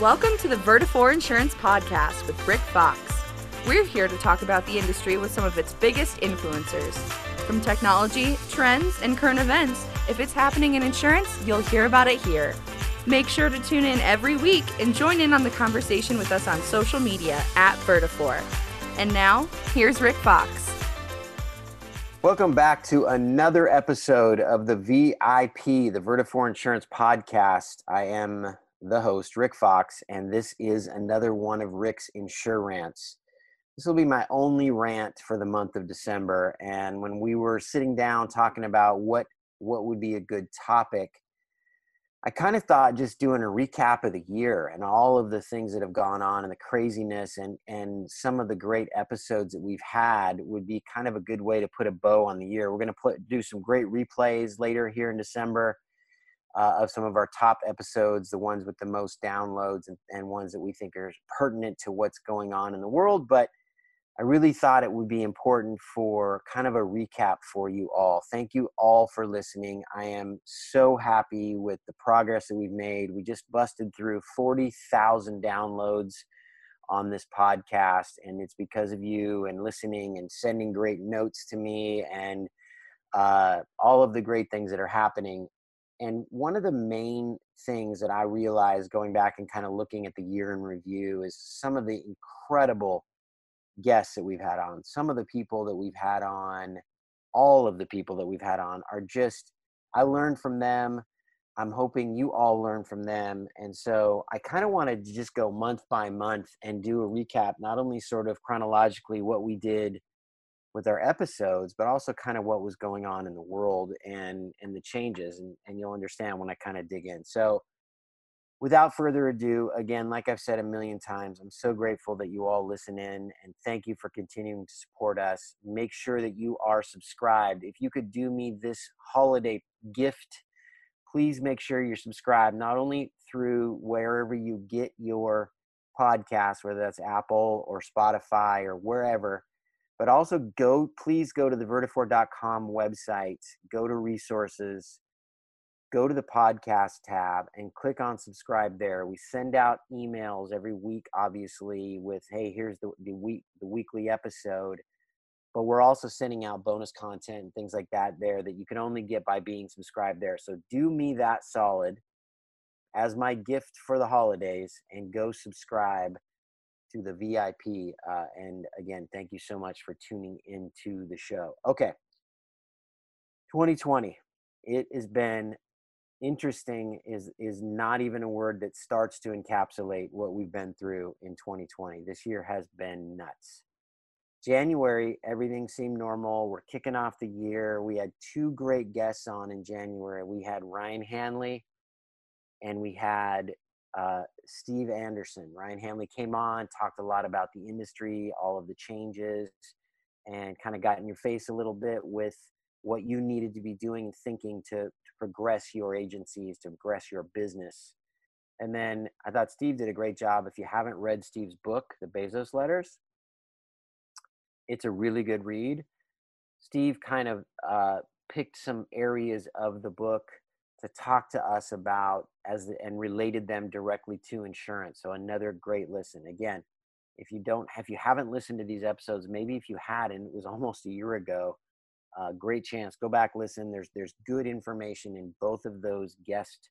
Welcome to the Vertafore Insurance Podcast with Rick Fox. We're here to talk about the industry with some of its biggest influencers. From technology, trends, and current events, if it's happening in insurance, you'll hear about it here. Make sure to tune in every week and join in on the conversation with us on social media at Vertafore. And now, here's Rick Fox. Welcome back to another episode of the VIP, the Vertafore Insurance Podcast. I am the host, Rick Fox, and this is another one of Rick's Insure Rants. This will be my only rant for the month of December. And when we were sitting down talking about what what would be a good topic, I kind of thought just doing a recap of the year and all of the things that have gone on and the craziness and and some of the great episodes that we've had would be kind of a good way to put a bow on the year. We're going to put do some great replays later here in December uh, of some of our top episodes, the ones with the most downloads and, and ones that we think are pertinent to what's going on in the world. But I really thought it would be important for kind of a recap for you all. Thank you all for listening. I am so happy with the progress that we've made. We just busted through 40,000 downloads on this podcast, and it's because of you and listening and sending great notes to me and uh, all of the great things that are happening. And one of the main things that I realized going back and kind of looking at the year in review is some of the incredible guests that we've had on, some of the people that we've had on, all of the people that we've had on are just, I learned from them. I'm hoping you all learn from them. And so I kind of wanted to just go month by month and do a recap, not only sort of chronologically what we did with our episodes, but also kind of what was going on in the world and and the changes. And, and you'll understand when I kind of dig in. So without further ado, again, like I've said a million times, I'm so grateful that you all listen in and thank you for continuing to support us. Make sure that you are subscribed. If you could do me this holiday gift, please make sure you're subscribed, not only through wherever you get your podcast, whether that's Apple or Spotify or wherever, but also go, please go to the vertafore.com website, go to resources, go to the podcast tab and click on subscribe there. We send out emails every week, obviously, with hey, here's the, the week the weekly episode. But we're also sending out bonus content and things like that there that you can only get by being subscribed there. So do me that solid as my gift for the holidays and go subscribe to the VIP. Uh, and again, thank you so much for tuning into the show. Okay. 2020. It has been interesting is is not even a word that starts to encapsulate what we've been through in 2020 this year has been nuts january everything seemed normal we're kicking off the year we had two great guests on in january we had ryan hanley and we had uh, steve anderson ryan hanley came on talked a lot about the industry all of the changes and kind of got in your face a little bit with what you needed to be doing and thinking to, to progress your agencies, to progress your business. And then I thought Steve did a great job. If you haven't read Steve's book, The Bezos Letters, it's a really good read. Steve kind of uh, picked some areas of the book to talk to us about as and related them directly to insurance. So another great listen. Again, if you don't, if you haven't listened to these episodes, maybe if you had, and it was almost a year ago, uh, great chance. Go back, listen. There's there's good information in both of those guest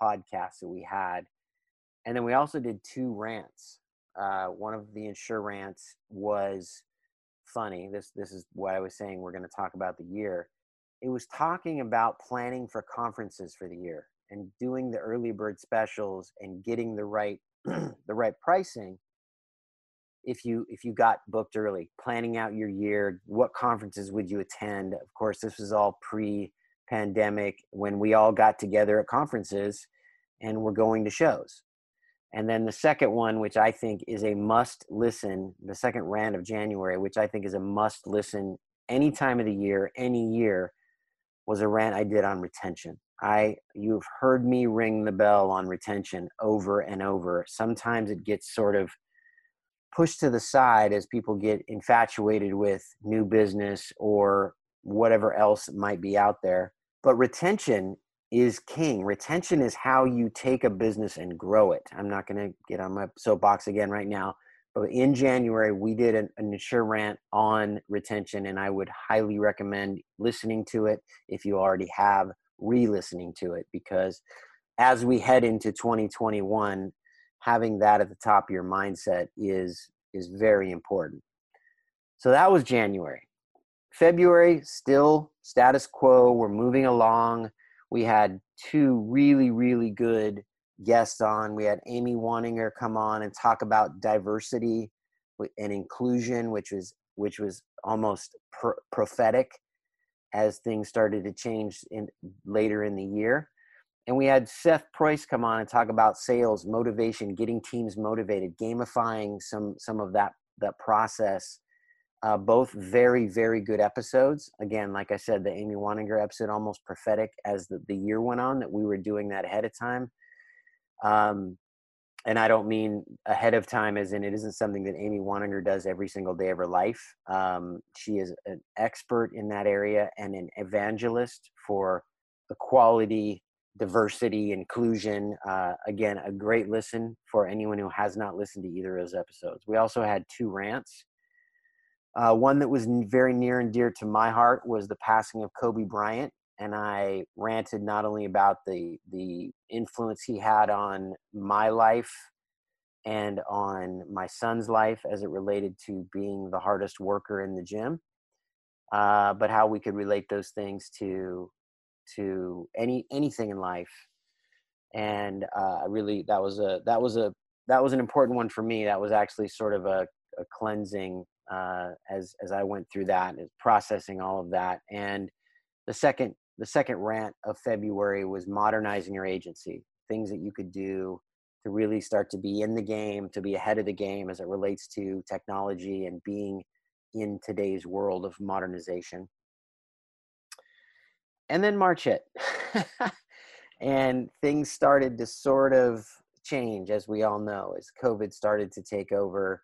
podcasts that we had, and then we also did two rants. Uh, one of the insure rants was funny. This this is what I was saying. We're going to talk about the year. It was talking about planning for conferences for the year and doing the early bird specials and getting the right the right pricing. If you if you got booked early planning out your year what conferences would you attend? Of course this was all pre pandemic when we all got together at conferences and we're going to shows. And then the second one which i think is a must listen the second rant of january which i think is a must listen any time of the year any year was a rant i did on retention i you've heard me ring the bell on retention over and over sometimes it gets sort of pushed to the side as people get infatuated with new business or whatever else might be out there. But retention is king. Retention is how you take a business and grow it. I'm not going to get on my soapbox again right now, in January we did an, an insure rant on retention, and I would highly recommend listening to it if you already have, re-listening to it because as we head into 2021, having that at the top of your mindset is is very important. So that was January. February still status quo. We're moving along we had two really really good guests on we had amy waninger come on and talk about diversity and inclusion which was which was almost pr- prophetic as things started to change in later in the year and we had seth price come on and talk about sales motivation getting teams motivated gamifying some some of that that process uh, both very, very good episodes. Again, like I said, the Amy Waninger episode almost prophetic as the, the year went on that we were doing that ahead of time. Um, and I don't mean ahead of time as in it isn't something that Amy Waninger does every single day of her life. Um, she is an expert in that area and an evangelist for equality, diversity, inclusion. Uh, again, a great listen for anyone who has not listened to either of those episodes. We also had two rants uh, one that was very near and dear to my heart was the passing of Kobe Bryant, and I ranted not only about the the influence he had on my life and on my son's life as it related to being the hardest worker in the gym, uh, but how we could relate those things to to any anything in life. And uh, I really, that was a that was a that was an important one for me. That was actually sort of a, a cleansing uh, as as I went through that, processing all of that. And the second the second rant of February was modernizing your agency, things that you could do to really start to be in the game, to be ahead of the game as it relates to technology and being in today's world of modernization. And then March hit. and things started to sort of change, as we all know, as COVID started to take over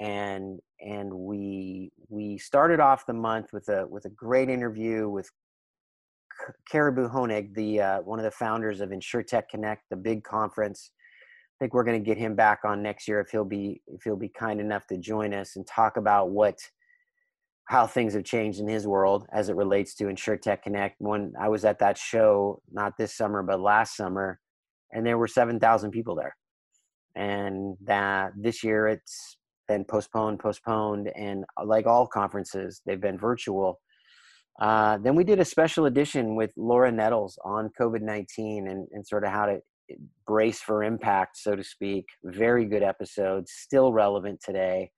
and and we we started off the month with a with a great interview with Caribou Honig, the uh, one of the founders of InsureTech Connect, the big conference. I think we're going to get him back on next year if he'll be if he'll be kind enough to join us and talk about what how things have changed in his world as it relates to InsureTech Connect. When I was at that show, not this summer but last summer, and there were seven thousand people there, and that this year it's been postponed, postponed, and uh, like all conferences, they've been virtual. Uh, then we did a special edition with Laura Nettles on COVID 19 and, and sort of how to eh, brace for impact, so to speak. Very good episode, still relevant today.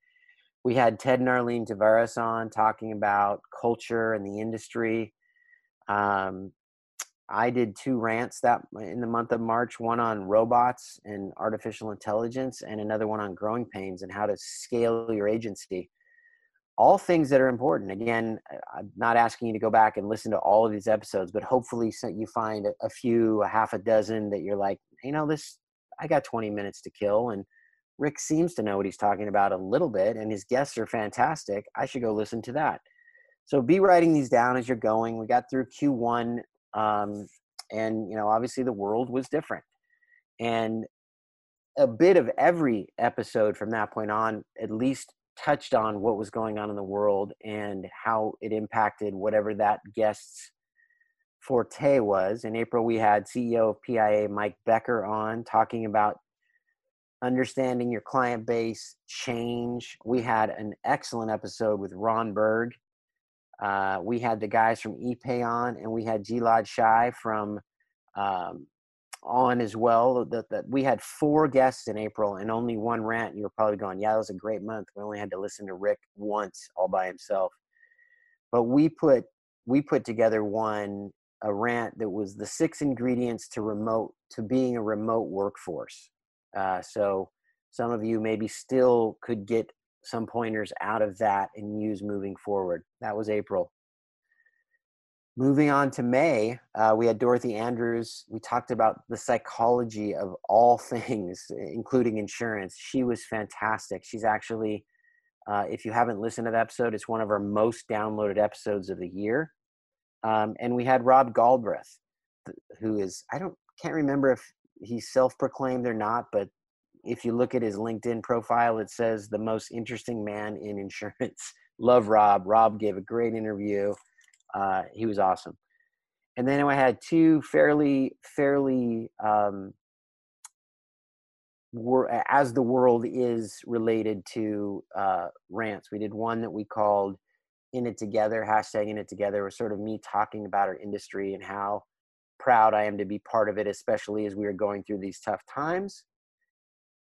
We had Ted and Arlene Tavares on talking about culture and the industry. Um, I did two rants that in the month of March, one on robots and artificial intelligence, and another one on growing pains and how to scale your agency. All things that are important. Again, I'm not asking you to go back and listen to all of these episodes, but hopefully you find a few, a half a dozen that you're like, you know, this, I got 20 minutes to kill. And Rick seems to know what he's talking about a little bit, and his guests are fantastic. I should go listen to that. So be writing these down as you're going. We got through Q1 um, and you know obviously the world was different and a bit of every episode from that point on at least touched on what was going on in the world and how it impacted whatever that guest's forte was. In april we had ceo of pia mike becker on talking about understanding your client base change. We had an excellent episode with ron berg. Uh, we had the guys from ePay on, and we had Gilad Shai from um, on as well. That, that we had four guests in April and only one rant. You were probably going, "Yeah, that was a great month." We only had to listen to Rick once, all by himself. But we put we put together one a rant that was the six ingredients to remote to being a remote workforce. Uh, so some of you maybe still could get some pointers out of that and use moving forward. That was April. Moving on to May, uh, we had Dorothy Andrews. We talked about the psychology of all things, including insurance. She was fantastic. She's actually, uh, if you haven't listened to that episode, it's one of our most downloaded episodes of the year. Um, and we had Rob Galbraith, who is I don't can't remember if he's self-proclaimed or not, but if you look at his LinkedIn profile, it says the most interesting man in insurance. Love Rob. Rob gave a great interview. Uh, he was awesome. And then I had two fairly, fairly, um, were, as the world is related to uh, rants. We did one that we called "In It Together." Hashtag "In It Together" was sort of me talking about our industry and how proud I am to be part of it, especially as we are going through these tough times.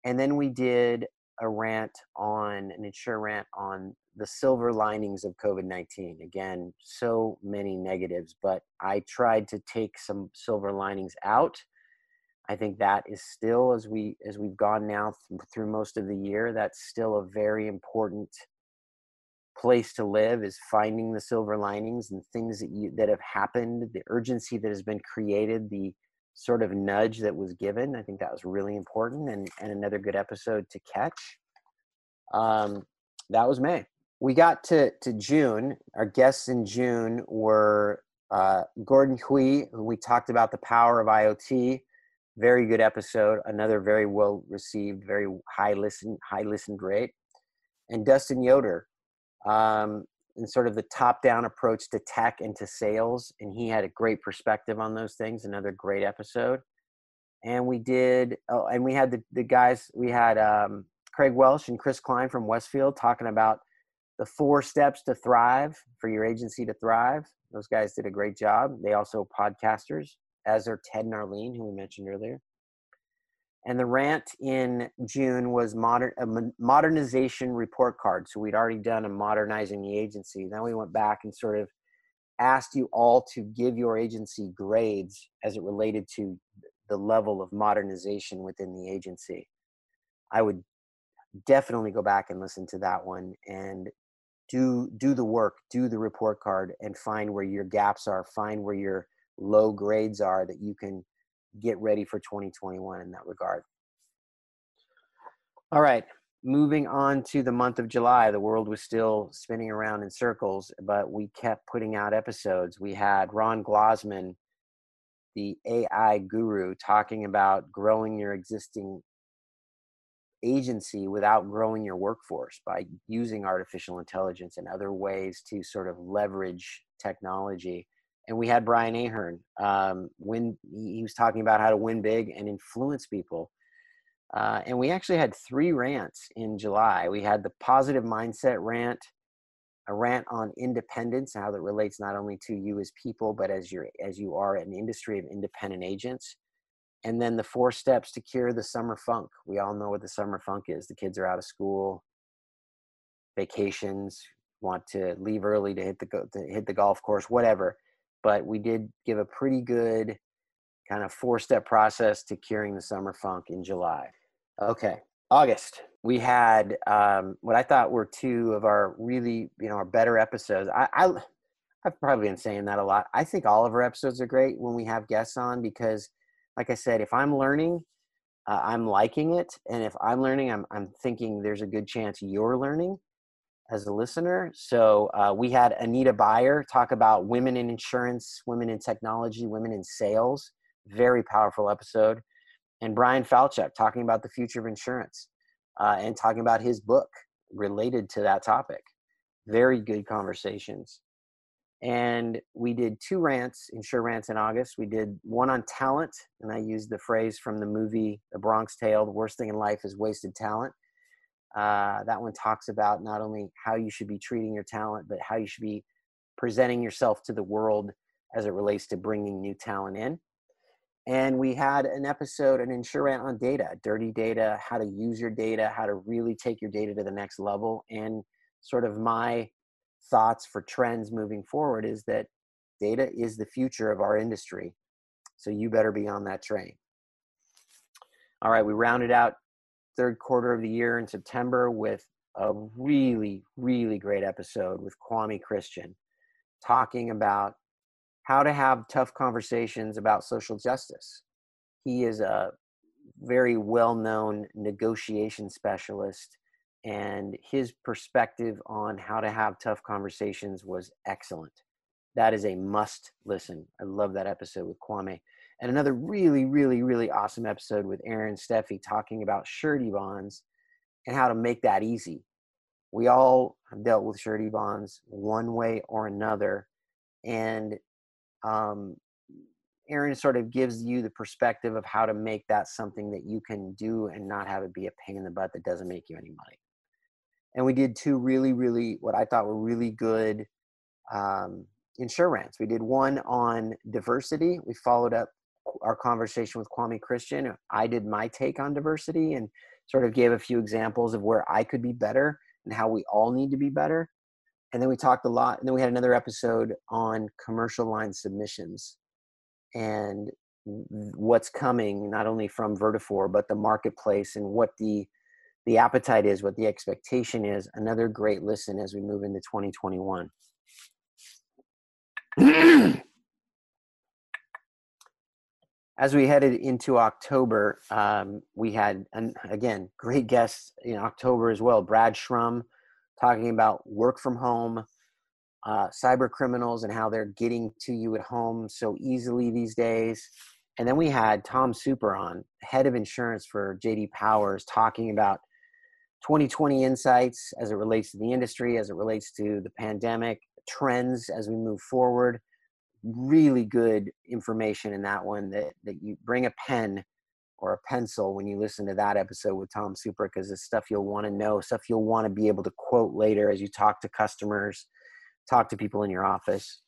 And then we did a rant on an insure rant on the silver linings of COVID 19. Again, so many negatives, but I tried to take some silver linings out. I think that is still, as we as we've gone now through most of the year, that's still a very important place to live is finding the silver linings and things that you that have happened the urgency that has been created the sort of nudge that was given i think that was really important and and another good episode to catch. Um that was may. We got to to june. Our guests in june were uh gordon hui who we talked about the power of iot very good episode. Another very well received very high listen high listened rate. And dustin yoder. Um, and sort of the top down approach to tech and to sales. And he had a great perspective on those things. Another great episode. And we did, oh, and we had the, the guys, we had um, Craig Welsh and Chris Klein from Westfield talking about the four steps to thrive for your agency to thrive. Those guys did a great job. They also podcasters, as are Ted and Arlene, who we mentioned earlier. And the rant in June was modern a modernization report card. So we'd already done a modernizing the agency. Then we went back and sort of asked you all to give your agency grades as it related to the level of modernization within the agency. I would definitely go back and listen to that one and do do the work, do the report card and find where your gaps are, find where your low grades are that you can get ready for 2021 in that regard. All right, moving on to the month of July, the world was still spinning around in circles, but we kept putting out episodes. We had Ron Glozman, the AI guru, talking about growing your existing agency without growing your workforce by using artificial intelligence and other ways to sort of leverage technology and we had Brian Ahern. Um, when he was talking about how to win big and influence people. Uh, and we actually had three rants in July. We had the positive mindset rant, a rant on independence, how that relates not only to you as people, but as you as you are an industry of independent agents. And then the four steps to cure the summer funk. We all know what the summer funk is. The kids are out of school, vacations, want to leave early to hit the to hit the golf course, whatever but we did give a pretty good kind of four step process to curing the summer funk in July. Okay, August. We had um, what I thought were two of our really, you know, our better episodes. I, I, I've probably been saying that a lot. I think all of our episodes are great when we have guests on because, like I said, if I'm learning, uh, I'm liking it, and if I'm learning, I'm I'm thinking there's a good chance you're learning as a listener. So uh, we had Anita Beyer talk about women in insurance, women in technology, women in sales. Very powerful episode. And Bryan Falchuk talking about the future of insurance uh, and talking about his book related to that topic. Very good conversations. And we did two rants, insure rants in August. We did one on talent, and I used the phrase from the movie The Bronx Tale the worst thing in life is wasted talent uh, that one talks about not only how you should be treating your talent, but how you should be presenting yourself to the world as it relates to bringing new talent in. And we had an episode, an insurance on data, dirty data, how to use your data, how to really take your data to the next level. And sort of my thoughts for trends moving forward is that data is the future of our industry. So you better be on that train. All right, we rounded out third quarter of the year in September with a really, really great episode with Kwame Christian talking about how to have tough conversations about social justice. He is a very well known negotiation specialist, and his perspective on how to have tough conversations was excellent. That is a must listen. I love that episode with Kwame. And another really, really, really awesome episode with Aaron Steffi talking about surety bonds and how to make that easy. We all have dealt with surety bonds one way or another, and um, Aaron sort of gives you the perspective of how to make that something that you can do and not have it be a pain in the butt that doesn't make you any money. And we did two really, really, what I thought were really good um, insurance. We did one on diversity. We followed up our conversation with Kwame Christian. I did my take on diversity and sort of gave a few examples of where I could be better and how we all need to be better. And then we talked a lot. And then we had another episode on commercial line submissions and what's coming, not only from Vertafore, but the marketplace and what the the appetite is, what the expectation is. Another great listen as we move into 2021. as we headed into October, um, we had, an, again, great guests in October as well. Brad Schrum talking about work from home, uh, cyber criminals, and how they're getting to you at home so easily these days. And then we had Tom Super on, head of insurance for JD Powers, talking about 2020 insights as it relates to the industry, as it relates to the pandemic, trends as we move forward really good information in that one that, that you bring a pen or a pencil when you listen to that episode with Tom Super because it's stuff you'll want to know, stuff you'll want to be able to quote later as you talk to customers, talk to people in your office.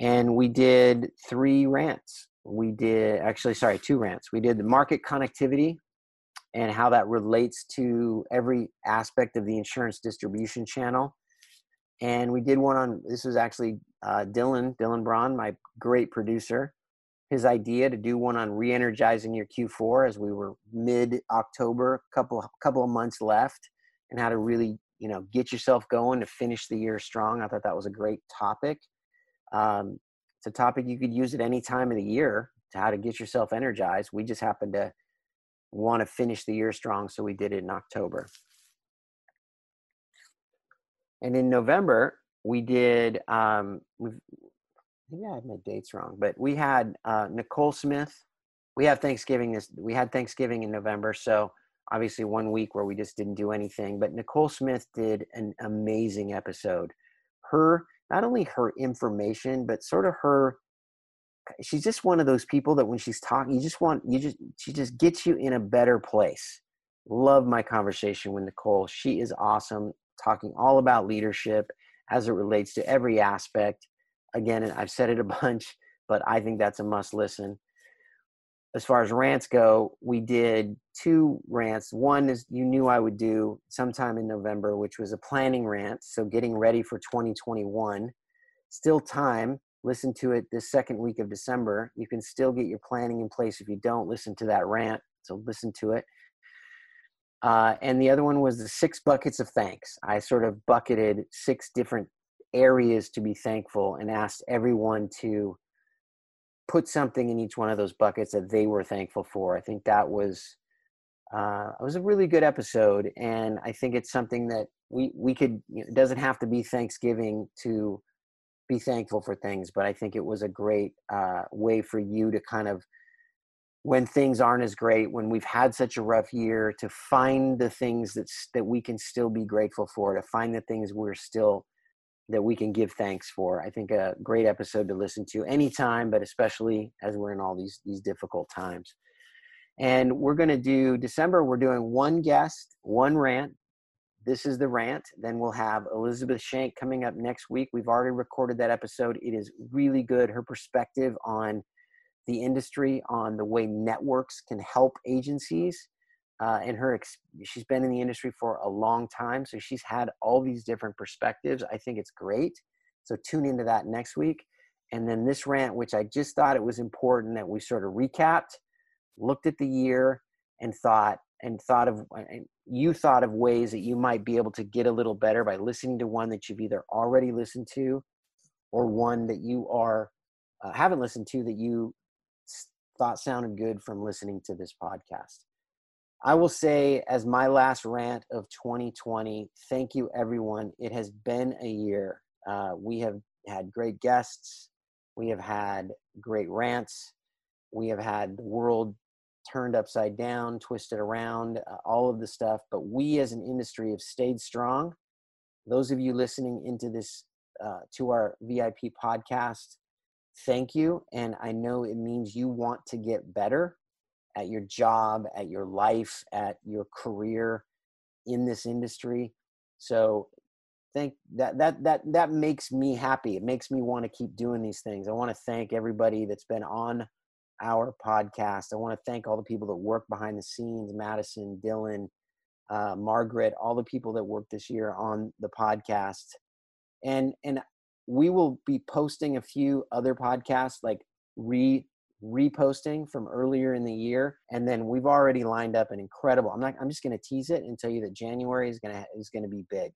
And we did three rants. We did actually, sorry, two rants. We did the market connectivity and how that relates to every aspect of the insurance distribution channel and we did one on this was actually uh, Dylan Dylan Braun, my great producer. His idea to do one on re-energizing your Q4 as we were mid October, couple couple of months left, and how to really you know get yourself going to finish the year strong. I thought that was a great topic. Um, it's a topic you could use at any time of the year to how to get yourself energized. We just happened to want to finish the year strong, so we did it in October. And in November, we did, um, maybe I had my dates wrong, but we had uh, Nicole Smith. We have Thanksgiving this, we had Thanksgiving in November. So obviously one week where we just didn't do anything, but Nicole Smith did an amazing episode. Her, not only her information, but sort of her, she's just one of those people that when she's talking, you just want, you just, she just gets you in a better place. Love my conversation with Nicole. She is awesome talking all about leadership as it relates to every aspect. Again, and I've said it a bunch, but I think that's a must listen. As far as rants go, we did two rants. One is you knew I would do sometime in November, which was a planning rant. So getting ready for 2021. Still time. Listen to it this second week of December. You can still get your planning in place if you don't listen to that rant. So listen to it. Uh, and the other one was the six buckets of thanks. I sort of bucketed six different areas to be thankful and asked everyone to put something in each one of those buckets that they were thankful for. I think that was uh, it was a really good episode, and I think it's something that we we could. You know, it doesn't have to be Thanksgiving to be thankful for things, but I think it was a great uh, way for you to kind of when things aren't as great, when we've had such a rough year, to find the things that that we can still be grateful for, to find the things we're still that we can give thanks for. I think a great episode to listen to anytime, but especially as we're in all these these difficult times. And we're going to do December. We're doing one guest, one rant. This is the rant. Then we'll have Elizabeth Shank coming up next week. We've already recorded that episode. It is really good. Her perspective on the industry on the way networks can help agencies. Uh, and her, she's been in the industry for a long time, so she's had all these different perspectives. I think it's great. So tune into that next week. And then this rant, which I just thought it was important that we sort of recapped, looked at the year, and thought and thought of and you thought of ways that you might be able to get a little better by listening to one that you've either already listened to or one that you are uh, haven't listened to that you thought sounded good from listening to this podcast. I will say, as my last rant of 2020, thank you, everyone. It has been a year. Uh, we have had great guests, we have had great rants, We have had the world turned upside down, twisted around, uh, all of the stuff. But we as an industry have stayed strong. Those of you listening into this, uh, to our VIP podcast, thank you. And I know it means you want to get better at your job, at your life, at your career in this industry. So thank that that that that makes me happy. It makes me want to keep doing these things. I want to thank everybody that's been on our podcast. I want to thank all the people that work behind the scenes, Madison, Dylan, uh, Margaret, all the people that worked this year on the podcast. And and we will be posting a few other podcasts like re reposting from earlier in the year and then we've already lined up an incredible i'm not i'm just going to tease it and tell you that january is going to is going to be big.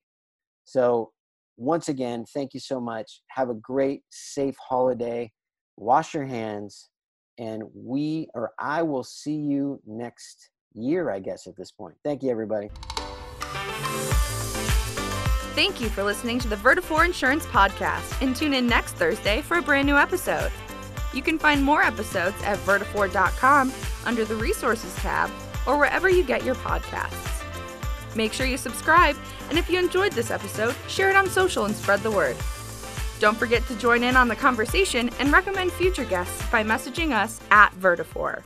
So once again thank you so much. Have a great safe holiday. Wash your hands and we or i will see you next year i guess at this point. Thank you everybody Thank you for listening to the Vertafore Insurance Podcast and tune in next Thursday for a brand new episode. You can find more episodes at vertafore.com under the Resources tab or wherever you get your podcasts. Make sure you subscribe, and if you enjoyed this episode, share it on social and spread the word. Don't forget to join in on the conversation and recommend future guests by messaging us at Vertafore.